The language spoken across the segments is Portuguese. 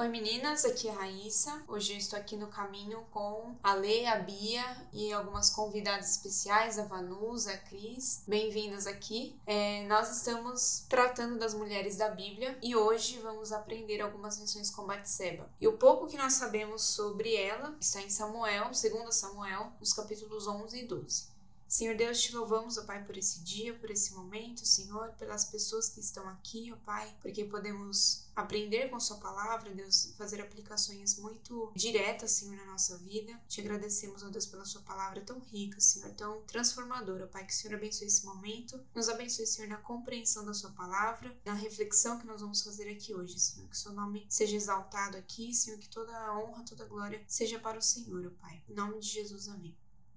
Oi meninas, aqui é a Raíssa. Hoje eu estou aqui no caminho com a Lê, a Bia e algumas convidadas especiais, a Vanusa, a Cris. Bem-vindas aqui. É, nós estamos tratando das mulheres da Bíblia e hoje vamos aprender algumas lições com Batseba. E o pouco que nós sabemos sobre ela está em Samuel, 2 Samuel, nos capítulos 11 e 12. Senhor Deus, te louvamos, ó Pai, por esse dia, por esse momento, Senhor, pelas pessoas que estão aqui, ó Pai, porque podemos aprender com Sua palavra, Deus, fazer aplicações muito diretas, Senhor, na nossa vida. Te agradecemos, ó Deus, pela Sua palavra tão rica, Senhor, tão transformadora, ó Pai, que o Senhor abençoe esse momento, nos abençoe, Senhor, na compreensão da Sua palavra, na reflexão que nós vamos fazer aqui hoje, Senhor, que o Seu nome seja exaltado aqui, Senhor, que toda a honra, toda a glória seja para o Senhor, ó Pai. Em nome de Jesus, amém.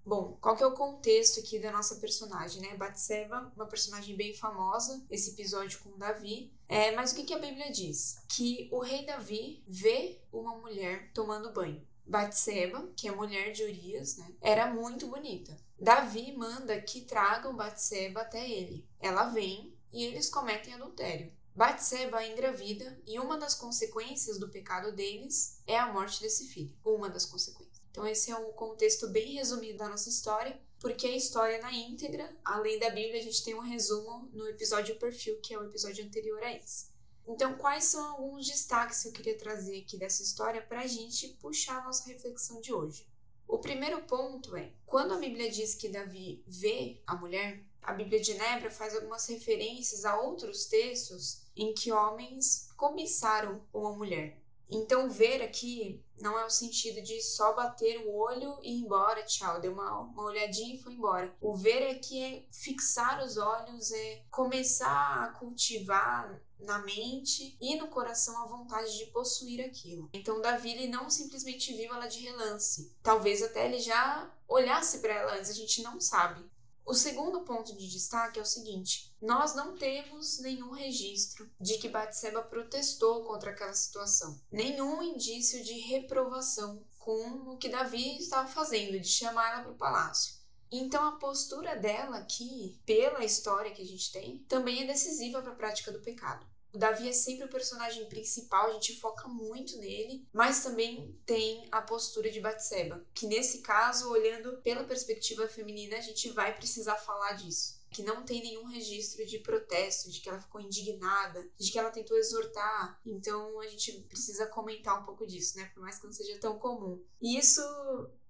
Bom, qual que é o contexto aqui da nossa personagem, né? Batseba, uma personagem bem famosa, esse episódio com Davi. É, mas o que, que a Bíblia diz? Que o rei Davi vê uma mulher tomando banho. Batseba, que é mulher de Urias, né, era muito bonita. Davi manda que tragam Batseba até ele. Ela vem e eles cometem adultério. Batseba engravida e uma das consequências do pecado deles é a morte desse filho. Uma das consequências. Então, esse é um contexto bem resumido da nossa história, porque a história na íntegra, além da Bíblia, a gente tem um resumo no episódio Perfil, que é o episódio anterior a esse. Então, quais são alguns destaques que eu queria trazer aqui dessa história para a gente puxar a nossa reflexão de hoje? O primeiro ponto é: quando a Bíblia diz que Davi vê a mulher, a Bíblia de Nebra faz algumas referências a outros textos em que homens cobiçaram uma mulher. Então, ver aqui não é o sentido de só bater o olho e ir embora, tchau, deu uma, uma olhadinha e foi embora. O ver aqui é fixar os olhos, é começar a cultivar na mente e no coração a vontade de possuir aquilo. Então Davi ele não simplesmente viu ela de relance. Talvez até ele já olhasse para ela antes, a gente não sabe. O segundo ponto de destaque é o seguinte: nós não temos nenhum registro de que Batseba protestou contra aquela situação, nenhum indício de reprovação com o que Davi estava fazendo, de chamar ela para o palácio. Então a postura dela aqui, pela história que a gente tem, também é decisiva para a prática do pecado. O Davi é sempre o personagem principal, a gente foca muito nele, mas também tem a postura de Batseba, que nesse caso, olhando pela perspectiva feminina, a gente vai precisar falar disso que não tem nenhum registro de protesto, de que ela ficou indignada, de que ela tentou exortar. Então a gente precisa comentar um pouco disso, né? Por mais que não seja tão comum. E isso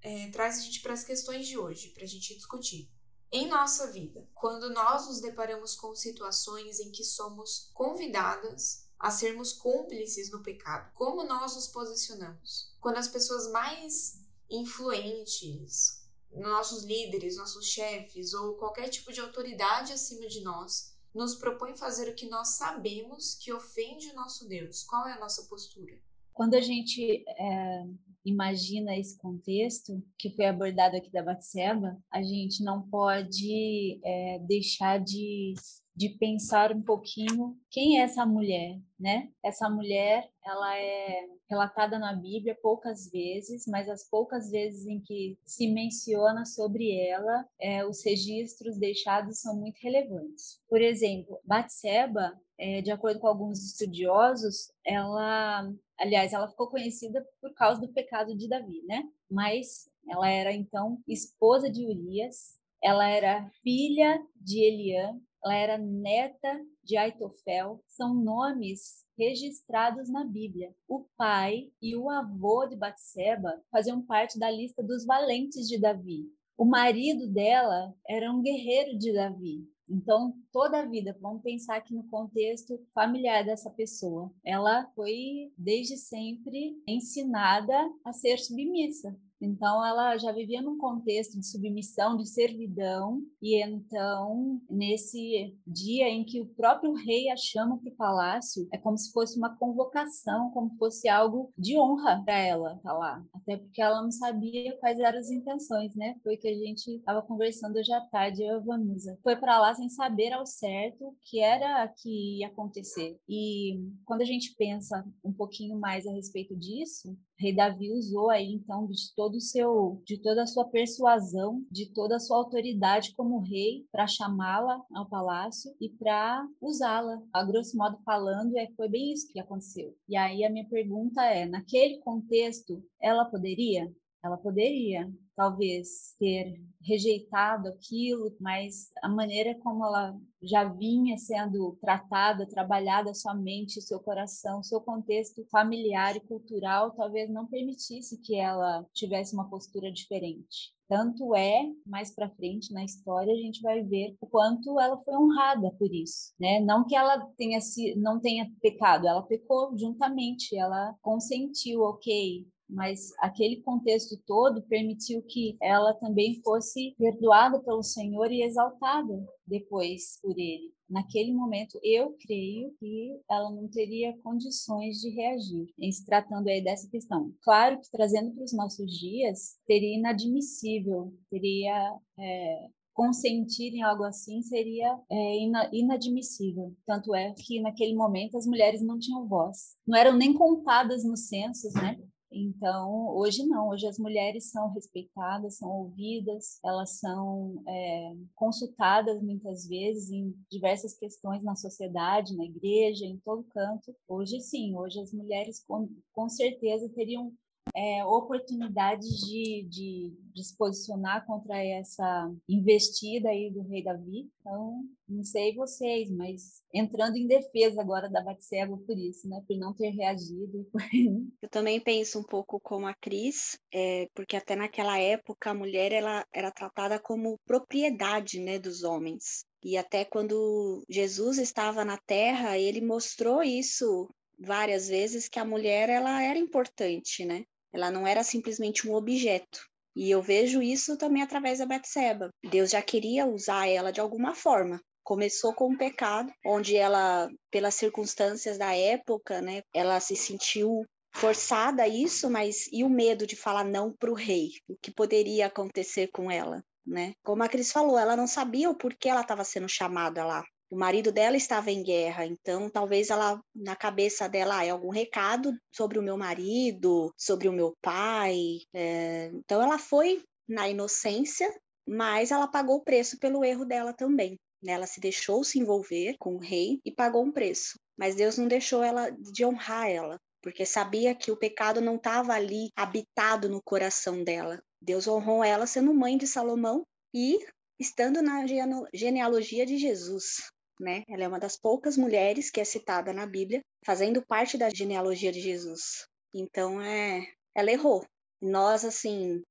é, traz a gente para as questões de hoje, para a gente discutir. Em nossa vida, quando nós nos deparamos com situações em que somos convidadas a sermos cúmplices no pecado, como nós nos posicionamos? Quando as pessoas mais influentes, nossos líderes, nossos chefes ou qualquer tipo de autoridade acima de nós, nos propõem fazer o que nós sabemos que ofende o nosso Deus, qual é a nossa postura? Quando a gente é, imagina esse contexto que foi abordado aqui da Batseba, a gente não pode é, deixar de, de pensar um pouquinho quem é essa mulher, né? Essa mulher, ela é relatada na Bíblia poucas vezes, mas as poucas vezes em que se menciona sobre ela, é, os registros deixados são muito relevantes. Por exemplo, Batseba, é, de acordo com alguns estudiosos, ela Aliás, ela ficou conhecida por causa do pecado de Davi, né? Mas ela era então esposa de Urias, ela era filha de Eliã, ela era neta de Aitofel, são nomes registrados na Bíblia. O pai e o avô de Batseba faziam parte da lista dos valentes de Davi. O marido dela era um guerreiro de Davi. Então, toda a vida, vamos pensar aqui no contexto familiar dessa pessoa. Ela foi, desde sempre, ensinada a ser submissa. Então, ela já vivia num contexto de submissão, de servidão, e então, nesse dia em que o próprio rei a chama para o palácio, é como se fosse uma convocação, como se fosse algo de honra para ela estar tá lá. Até porque ela não sabia quais eram as intenções, né? Foi que a gente estava conversando hoje à tarde, eu e a Vanusa. Foi para lá sem saber ao certo o que era que ia acontecer. E quando a gente pensa um pouquinho mais a respeito disso, rei Davi usou aí então de todo o seu, de toda a sua persuasão, de toda a sua autoridade como rei para chamá-la ao palácio e para usá-la. A grosso modo falando, é foi bem isso que aconteceu. E aí a minha pergunta é, naquele contexto, ela poderia? Ela poderia, talvez, ter rejeitado aquilo, mas a maneira como ela já vinha sendo tratada, trabalhada sua mente, seu coração, seu contexto familiar e cultural, talvez não permitisse que ela tivesse uma postura diferente. Tanto é, mais para frente na história, a gente vai ver o quanto ela foi honrada por isso, né? Não que ela tenha se, não tenha pecado, ela pecou juntamente, ela consentiu, ok, mas aquele contexto todo permitiu que ela também fosse perdoada pelo Senhor e exaltada depois por ele. Naquele momento, eu creio que ela não teria condições de reagir em se tratando aí dessa questão. Claro que trazendo para os nossos dias, seria inadmissível, teria é, consentir em algo assim seria é, inadmissível. Tanto é que naquele momento as mulheres não tinham voz, não eram nem contadas nos censos, né? Então, hoje não, hoje as mulheres são respeitadas, são ouvidas, elas são é, consultadas muitas vezes em diversas questões na sociedade, na igreja, em todo canto. Hoje sim, hoje as mulheres com, com certeza teriam é, oportunidades de, de, de, se posicionar contra essa investida aí do rei Davi. Então, não sei vocês, mas entrando em defesa agora da Batseba por isso, né? Por não ter reagido. Eu também penso um pouco como a Cris, é, porque até naquela época a mulher ela era tratada como propriedade né, dos homens. E até quando Jesus estava na terra, ele mostrou isso várias vezes que a mulher ela era importante, né? Ela não era simplesmente um objeto. E eu vejo isso também através da Betseba. Deus já queria usar ela de alguma forma. Começou com um pecado, onde ela, pelas circunstâncias da época, né, ela se sentiu forçada a isso, mas e o medo de falar não para o rei? O que poderia acontecer com ela? Né? Como a Cris falou, ela não sabia o porquê ela estava sendo chamada lá o marido dela estava em guerra, então talvez ela, na cabeça dela, ah, é algum recado sobre o meu marido, sobre o meu pai. É... Então ela foi na inocência, mas ela pagou o preço pelo erro dela também. Né? Ela se deixou se envolver com o rei e pagou um preço. Mas Deus não deixou ela de honrar ela, porque sabia que o pecado não estava ali habitado no coração dela. Deus honrou ela sendo mãe de Salomão e estando na genealogia de Jesus né? Ela é uma das poucas mulheres que é citada na Bíblia, fazendo parte da genealogia de Jesus. Então, é, ela errou. Nós, assim,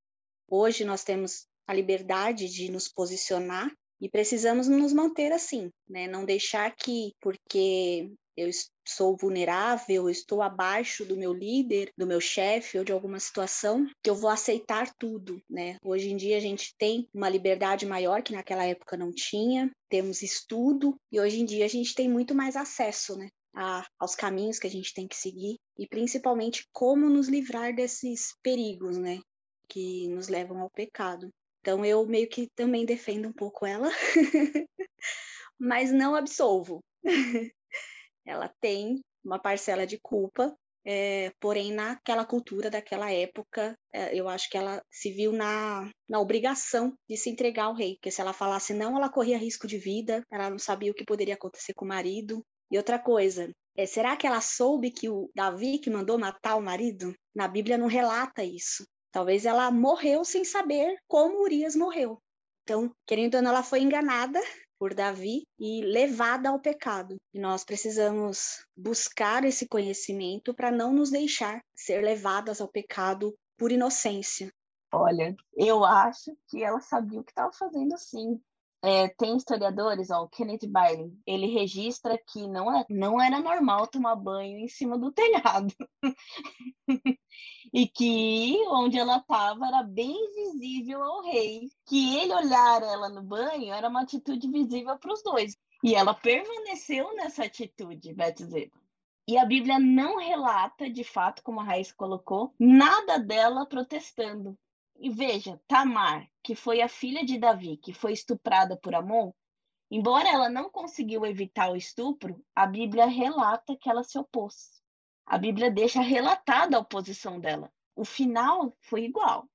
hoje nós temos a liberdade de nos posicionar e precisamos nos manter assim, né? Não deixar que, porque eu sou vulnerável, estou abaixo do meu líder, do meu chefe ou de alguma situação, que eu vou aceitar tudo, né? Hoje em dia a gente tem uma liberdade maior que naquela época não tinha, temos estudo e hoje em dia a gente tem muito mais acesso, né? A, aos caminhos que a gente tem que seguir e principalmente como nos livrar desses perigos, né? Que nos levam ao pecado. Então eu meio que também defendo um pouco ela, mas não absolvo. ela tem uma parcela de culpa, é, porém naquela cultura daquela época, é, eu acho que ela se viu na, na obrigação de se entregar ao rei, porque se ela falasse não, ela corria risco de vida, ela não sabia o que poderia acontecer com o marido. E outra coisa, é, será que ela soube que o Davi que mandou matar o marido? Na Bíblia não relata isso. Talvez ela morreu sem saber como Urias morreu. Então, querendo ou não, ela foi enganada por Davi e levada ao pecado. E nós precisamos buscar esse conhecimento para não nos deixar ser levadas ao pecado por inocência. Olha, eu acho que ela sabia o que estava fazendo sim. É, tem historiadores, ó, o Kenneth Bailey, ele registra que não, é, não era normal tomar banho em cima do telhado. e que onde ela estava era bem visível ao rei. Que ele olhar ela no banho era uma atitude visível para os dois. E ela permaneceu nessa atitude, Betseba. E a Bíblia não relata, de fato, como a Raiz colocou, nada dela protestando. E veja, Tamar, que foi a filha de Davi, que foi estuprada por Amon, embora ela não conseguiu evitar o estupro, a Bíblia relata que ela se opôs. A Bíblia deixa relatada a oposição dela. O final foi igual,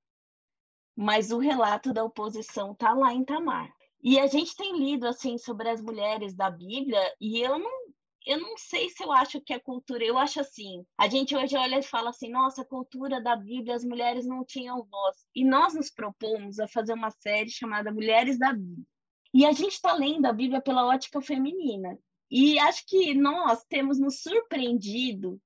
mas o relato da oposição tá lá em Tamar. E a gente tem lido assim sobre as mulheres da Bíblia e eu não eu não sei se eu acho que a cultura, eu acho assim, a gente hoje olha e fala assim, nossa, cultura da Bíblia, as mulheres não tinham voz. E nós nos propomos a fazer uma série chamada Mulheres da Bíblia. E a gente está lendo a Bíblia pela ótica feminina. E acho que nós temos nos surpreendido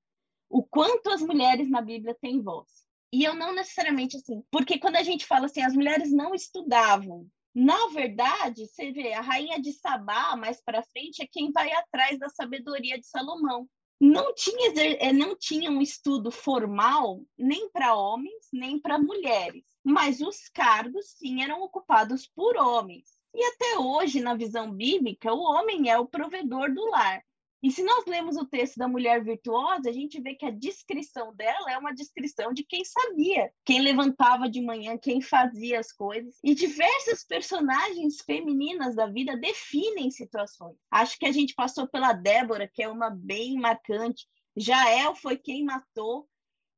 o quanto as mulheres na Bíblia têm voz. E eu não necessariamente assim, porque quando a gente fala assim, as mulheres não estudavam, na verdade, você vê, a rainha de Sabá, mais para frente, é quem vai atrás da sabedoria de Salomão. Não tinha, eh, não tinha um estudo formal nem para homens, nem para mulheres, mas os cargos sim eram ocupados por homens. E até hoje, na visão bíblica, o homem é o provedor do lar. E se nós lemos o texto da mulher virtuosa, a gente vê que a descrição dela é uma descrição de quem sabia, quem levantava de manhã, quem fazia as coisas. E diversas personagens femininas da vida definem situações. Acho que a gente passou pela Débora, que é uma bem marcante. Jael foi quem matou.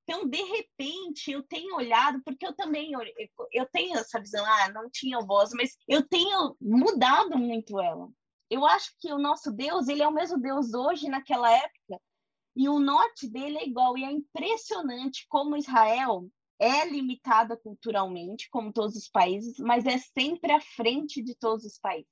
Então, de repente, eu tenho olhado, porque eu também eu tenho essa visão, ah, não tinha voz, mas eu tenho mudado muito ela eu acho que o nosso Deus, ele é o mesmo Deus hoje naquela época, e o norte dele é igual, e é impressionante como Israel é limitada culturalmente, como todos os países, mas é sempre à frente de todos os países.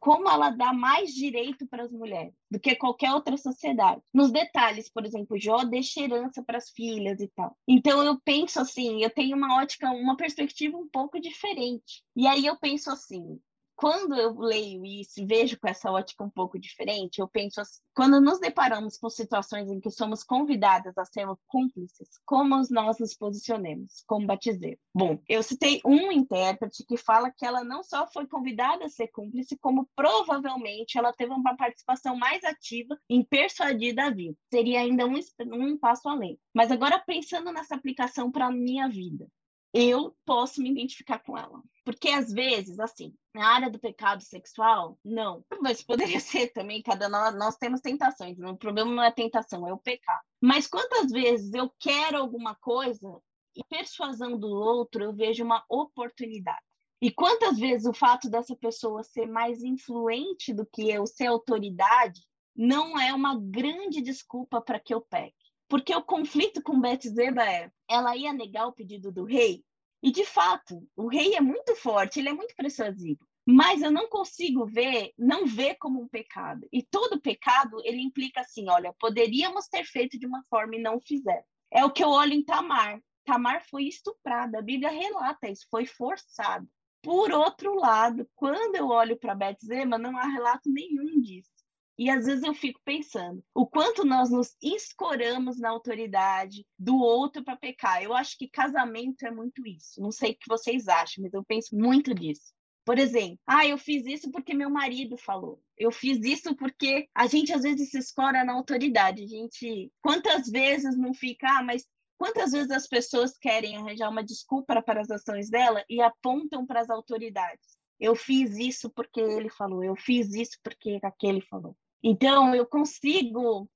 Como ela dá mais direito para as mulheres do que qualquer outra sociedade. Nos detalhes, por exemplo, Jó deixa herança para as filhas e tal. Então eu penso assim, eu tenho uma ótica, uma perspectiva um pouco diferente. E aí eu penso assim, quando eu leio isso e vejo com essa ótica um pouco diferente, eu penso assim, quando nos deparamos com situações em que somos convidadas a sermos cúmplices, como nós nos posicionemos como batizeiro? Bom, eu citei um intérprete que fala que ela não só foi convidada a ser cúmplice, como provavelmente ela teve uma participação mais ativa em persuadir Davi. Seria ainda um, um passo além. Mas agora pensando nessa aplicação para a minha vida, eu posso me identificar com ela. Porque às vezes, assim, na área do pecado sexual, não. Mas poderia ser também, cada nós, nós temos tentações. O problema não é tentação, é o pecado. Mas quantas vezes eu quero alguma coisa e persuasão do outro eu vejo uma oportunidade. E quantas vezes o fato dessa pessoa ser mais influente do que eu, ser autoridade, não é uma grande desculpa para que eu peque. Porque o conflito com Betseba é, ela ia negar o pedido do rei, e de fato, o rei é muito forte, ele é muito persuasivo, mas eu não consigo ver, não ver como um pecado. E todo pecado, ele implica assim, olha, poderíamos ter feito de uma forma e não fizer. É o que eu olho em Tamar. Tamar foi estuprada, a Bíblia relata isso, foi forçada. Por outro lado, quando eu olho para Betseba, não há relato nenhum disso. E às vezes eu fico pensando o quanto nós nos escoramos na autoridade do outro para pecar. Eu acho que casamento é muito isso. Não sei o que vocês acham, mas eu penso muito nisso. Por exemplo, ah, eu fiz isso porque meu marido falou. Eu fiz isso porque a gente às vezes se escora na autoridade. A gente, quantas vezes não fica, ah, mas quantas vezes as pessoas querem arranjar uma desculpa para as ações dela e apontam para as autoridades? Eu fiz isso porque ele falou, eu fiz isso porque aquele falou. Então, eu consigo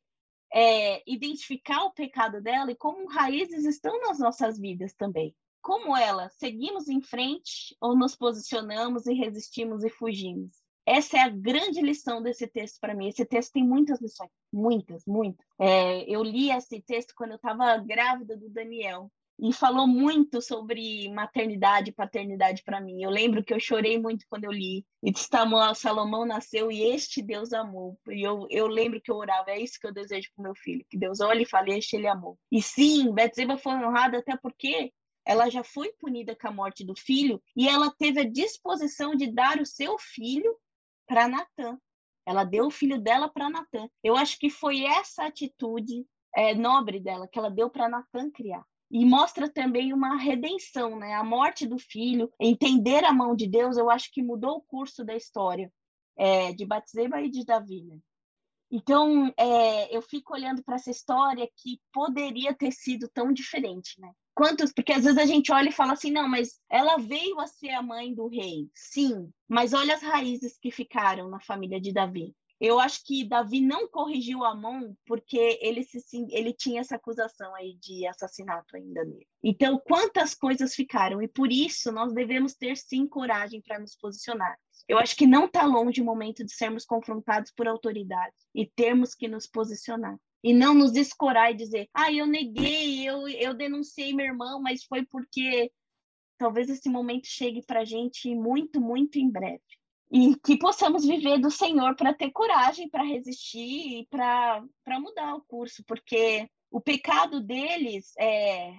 é, identificar o pecado dela e como raízes estão nas nossas vidas também. Como ela, seguimos em frente ou nos posicionamos e resistimos e fugimos? Essa é a grande lição desse texto para mim. Esse texto tem muitas lições, muitas, muitas. É, eu li esse texto quando eu estava grávida do Daniel e falou muito sobre maternidade e paternidade para mim. Eu lembro que eu chorei muito quando eu li. E Salomão nasceu e este Deus amou. E eu, eu lembro que eu orava, é isso que eu desejo para meu filho, que Deus olhe e fale, este ele amou. E sim, Betseba foi honrada até porque ela já foi punida com a morte do filho e ela teve a disposição de dar o seu filho para Natã. Ela deu o filho dela para Natã. Eu acho que foi essa atitude é, nobre dela que ela deu para Natã criar e mostra também uma redenção, né? A morte do filho, entender a mão de Deus, eu acho que mudou o curso da história é, de Batseba e de Davi. Né? Então, é, eu fico olhando para essa história que poderia ter sido tão diferente, né? Quantos, porque às vezes a gente olha e fala assim, não, mas ela veio a ser a mãe do rei, sim, mas olha as raízes que ficaram na família de Davi. Eu acho que Davi não corrigiu a mão porque ele, se, ele tinha essa acusação aí de assassinato ainda nele. Então, quantas coisas ficaram? E por isso nós devemos ter sim coragem para nos posicionar. Eu acho que não está longe o momento de sermos confrontados por autoridades e termos que nos posicionar. E não nos escorar e dizer, ah, eu neguei, eu, eu denunciei meu irmão, mas foi porque talvez esse momento chegue para a gente muito, muito em breve. E que possamos viver do Senhor para ter coragem para resistir e para mudar o curso, porque o pecado deles é,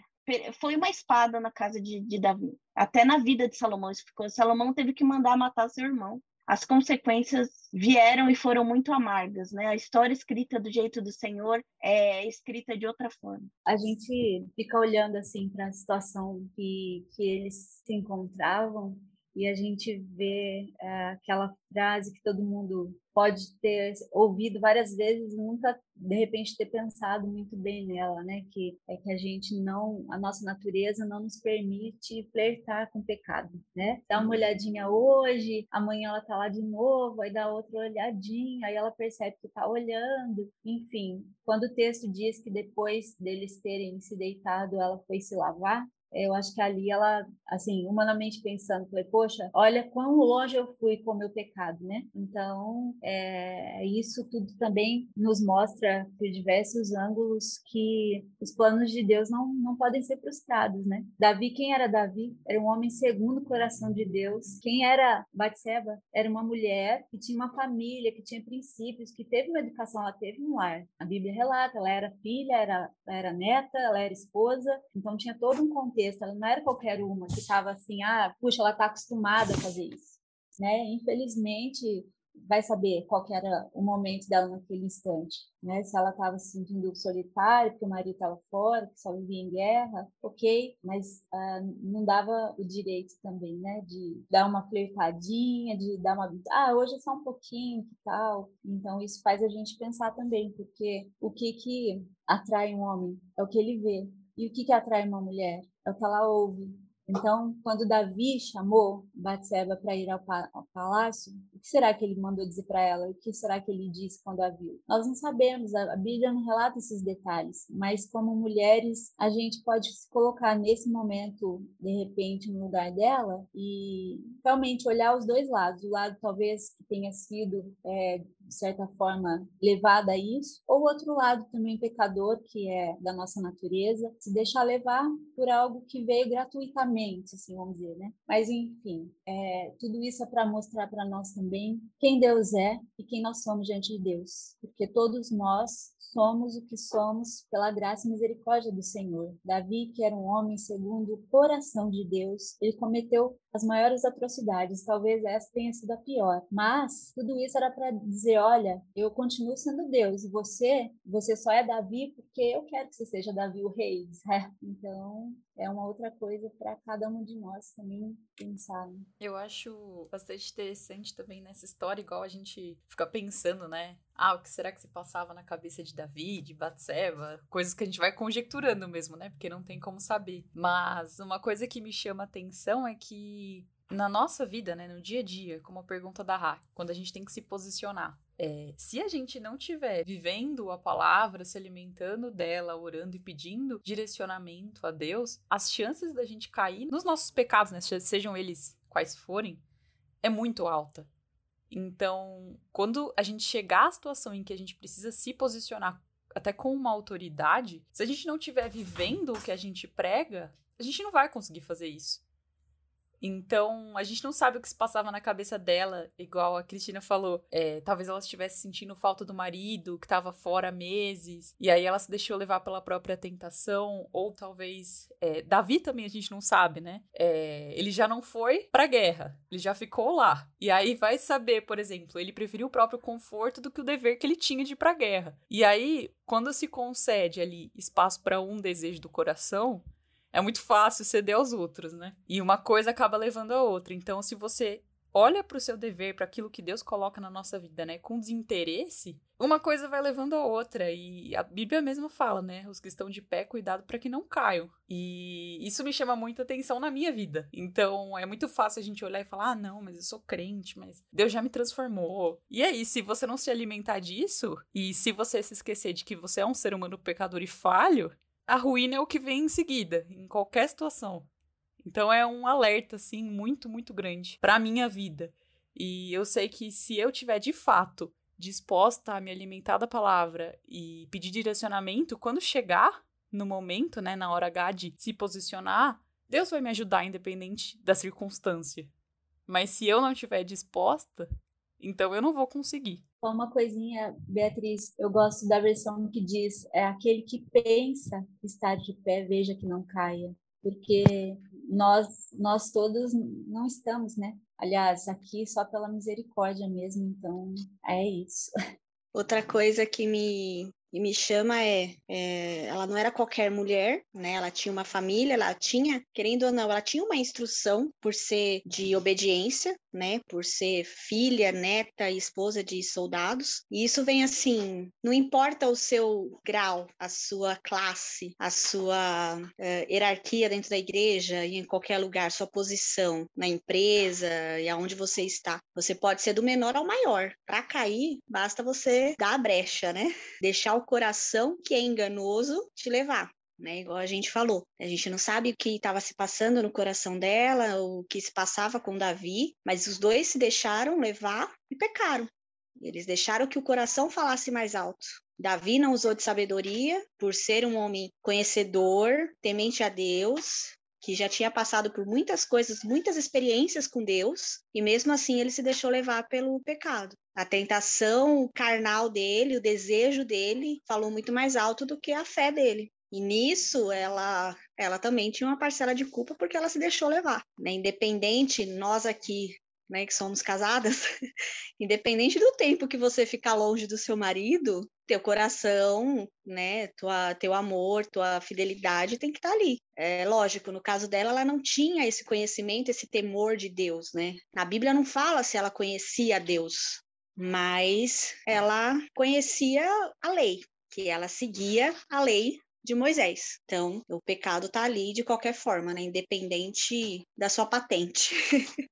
foi uma espada na casa de, de Davi. Até na vida de Salomão isso ficou. Salomão teve que mandar matar seu irmão. As consequências vieram e foram muito amargas, né? A história escrita do jeito do Senhor é escrita de outra forma. A gente fica olhando assim para a situação que, que eles se encontravam e a gente vê é, aquela frase que todo mundo pode ter ouvido várias vezes e nunca de repente ter pensado muito bem nela, né? Que é que a gente não, a nossa natureza não nos permite flertar com o pecado, né? Dá uma olhadinha hoje, amanhã ela tá lá de novo, aí dá outra olhadinha, aí ela percebe que tá olhando, enfim. Quando o texto diz que depois deles terem se deitado, ela foi se lavar, eu acho que ali ela, assim, humanamente pensando, foi, poxa, olha quão longe eu fui com o meu pecado, né? Então, é, isso tudo também nos mostra por diversos ângulos que os planos de Deus não, não podem ser frustrados, né? Davi, quem era Davi? Era um homem segundo o coração de Deus. Quem era Batseba? Era uma mulher que tinha uma família, que tinha princípios, que teve uma educação, ela teve um lar. A Bíblia relata, ela era filha, era, era neta, ela era esposa, então tinha todo um contexto contexto, ela não era qualquer uma que estava assim, ah, puxa, ela está acostumada a fazer isso, né? Infelizmente, vai saber qual era o momento dela naquele instante, né? Se ela estava se sentindo solitária, porque o marido estava fora, que só vivia em guerra, ok, mas uh, não dava o direito também, né? De dar uma flertadinha, de dar uma, ah, hoje é só um pouquinho, que tal? Então isso faz a gente pensar também, porque o que que atrai um homem é o que ele vê, e o que que atrai uma mulher? É que ela ouve. Então, quando Davi chamou Batseba para ir ao, ao, palácio, o que será que ele mandou dizer para ela? O que será que ele disse quando a viu? Nós não sabemos, a, a Bíblia não relata esses detalhes, mas como mulheres, a gente pode se colocar nesse momento, de repente, no lugar dela e realmente olhar os dois lados. O lado talvez que tenha sido é, de certa forma, levada a isso, ou o outro lado também pecador, que é da nossa natureza, se deixar levar por algo que veio gratuitamente, assim vamos dizer, né? Mas, enfim, é, tudo isso é para mostrar para nós também quem Deus é e quem nós somos diante de Deus, porque todos nós somos o que somos pela graça e misericórdia do Senhor. Davi, que era um homem segundo o coração de Deus, ele cometeu as maiores atrocidades, talvez essa tenha sido a pior. Mas tudo isso era para dizer, olha, eu continuo sendo Deus e você, você só é Davi porque eu quero que você seja Davi o rei. Né? Então, é uma outra coisa para cada um de nós também pensar. Né? Eu acho bastante interessante também nessa história, igual a gente fica pensando, né? Ah, o que será que se passava na cabeça de Davi, de Batseba? Coisas que a gente vai conjecturando mesmo, né? Porque não tem como saber. Mas uma coisa que me chama atenção é que na nossa vida, né, no dia a dia, como a pergunta da Ra, quando a gente tem que se posicionar, é, se a gente não tiver vivendo a palavra, se alimentando dela, orando e pedindo direcionamento a Deus, as chances da gente cair nos nossos pecados, né, sejam eles quais forem, é muito alta. Então, quando a gente chegar à situação em que a gente precisa se posicionar até com uma autoridade, se a gente não estiver vivendo o que a gente prega, a gente não vai conseguir fazer isso. Então, a gente não sabe o que se passava na cabeça dela, igual a Cristina falou. É, talvez ela estivesse sentindo falta do marido, que estava fora há meses, e aí ela se deixou levar pela própria tentação, ou talvez. É, Davi também a gente não sabe, né? É, ele já não foi pra guerra, ele já ficou lá. E aí vai saber, por exemplo, ele preferiu o próprio conforto do que o dever que ele tinha de ir pra guerra. E aí, quando se concede ali espaço para um desejo do coração, é muito fácil ceder aos outros, né? E uma coisa acaba levando a outra. Então, se você olha para o seu dever, para aquilo que Deus coloca na nossa vida, né, com desinteresse, uma coisa vai levando a outra. E a Bíblia mesmo fala, né? Os que estão de pé, cuidado para que não caiam. E isso me chama muita atenção na minha vida. Então é muito fácil a gente olhar e falar: ah, não, mas eu sou crente, mas Deus já me transformou. E aí, se você não se alimentar disso, e se você se esquecer de que você é um ser humano pecador e falho, a ruína é o que vem em seguida, em qualquer situação. Então é um alerta, assim, muito, muito grande para minha vida. E eu sei que se eu tiver de fato disposta a me alimentar da palavra e pedir direcionamento, quando chegar no momento, né, na hora H de se posicionar, Deus vai me ajudar independente da circunstância. Mas se eu não estiver disposta, então eu não vou conseguir. Só uma coisinha, Beatriz, eu gosto da versão que diz: é aquele que pensa estar de pé, veja que não caia. Porque nós, nós todos não estamos, né? Aliás, aqui só pela misericórdia mesmo, então é isso. Outra coisa que me me chama é, é, ela não era qualquer mulher, né? Ela tinha uma família, ela tinha, querendo ou não, ela tinha uma instrução por ser de obediência, né? Por ser filha, neta e esposa de soldados. E isso vem assim, não importa o seu grau, a sua classe, a sua uh, hierarquia dentro da igreja e em qualquer lugar, sua posição na empresa e aonde você está. Você pode ser do menor ao maior. Para cair, basta você dar a brecha, né? Deixar o coração, que é enganoso, te levar. Né, igual a gente falou, a gente não sabe o que estava se passando no coração dela, o que se passava com Davi, mas os dois se deixaram levar e pecaram. Eles deixaram que o coração falasse mais alto. Davi não usou de sabedoria por ser um homem conhecedor, temente a Deus, que já tinha passado por muitas coisas, muitas experiências com Deus, e mesmo assim ele se deixou levar pelo pecado. A tentação carnal dele, o desejo dele, falou muito mais alto do que a fé dele. E nisso ela ela também tinha uma parcela de culpa porque ela se deixou levar, né? Independente nós aqui né, que somos casadas, independente do tempo que você ficar longe do seu marido, teu coração, né, tua, teu amor, tua fidelidade tem que estar tá ali. É lógico, no caso dela, ela não tinha esse conhecimento, esse temor de Deus, né? Na Bíblia não fala se ela conhecia Deus, mas ela conhecia a lei, que ela seguia a lei de Moisés. Então, o pecado está ali de qualquer forma, né? Independente da sua patente.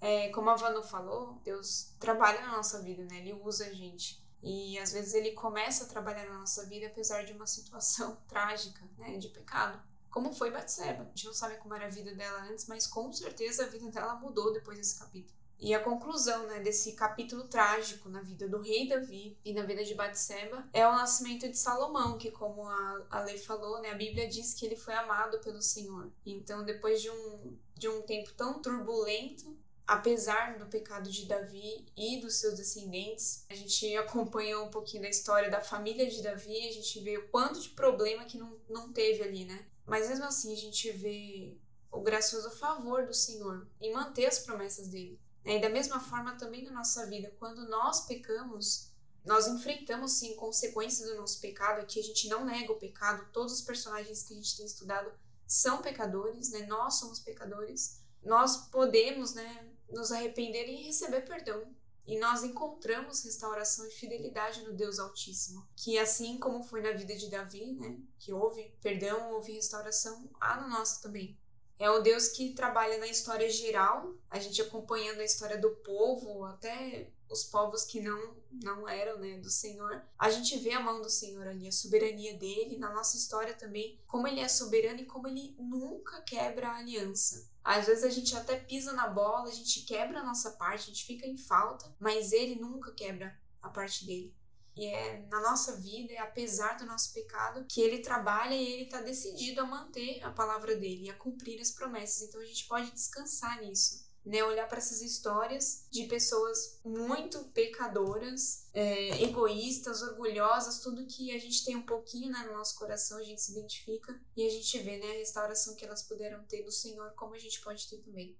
É, como a Vanu falou, Deus trabalha na nossa vida, né? Ele usa a gente. E às vezes ele começa a trabalhar na nossa vida apesar de uma situação trágica, né, de pecado. Como foi Batseba. A gente não sabe como era a vida dela antes, mas com certeza a vida dela mudou depois desse capítulo. E a conclusão né, desse capítulo trágico na vida do rei Davi e na vida de Batseba é o nascimento de Salomão, que como a, a lei falou, né, a Bíblia diz que ele foi amado pelo Senhor. Então, depois de um, de um tempo tão turbulento, apesar do pecado de Davi e dos seus descendentes, a gente acompanhou um pouquinho da história da família de Davi, a gente vê o quanto de problema que não, não teve ali, né? Mas mesmo assim, a gente vê o gracioso favor do Senhor em manter as promessas dele. E da mesma forma também na nossa vida, quando nós pecamos, nós enfrentamos sim consequências do nosso pecado, aqui a gente não nega o pecado, todos os personagens que a gente tem estudado são pecadores, né? Nós somos pecadores. Nós podemos, né, nos arrepender e receber perdão. E nós encontramos restauração e fidelidade no Deus Altíssimo. Que assim como foi na vida de Davi, né, que houve perdão, houve restauração, há na nossa também. É o Deus que trabalha na história geral, a gente acompanhando a história do povo, até os povos que não não eram né, do Senhor. A gente vê a mão do Senhor ali, a soberania dele, na nossa história também, como ele é soberano e como ele nunca quebra a aliança. Às vezes a gente até pisa na bola, a gente quebra a nossa parte, a gente fica em falta, mas ele nunca quebra a parte dele. E é na nossa vida, é apesar do nosso pecado, que ele trabalha e ele está decidido a manter a palavra dele e a cumprir as promessas. Então a gente pode descansar nisso né? Olhar para essas histórias de pessoas muito pecadoras, é, egoístas, orgulhosas, tudo que a gente tem um pouquinho né, no nosso coração, a gente se identifica e a gente vê né, a restauração que elas puderam ter do Senhor, como a gente pode ter também.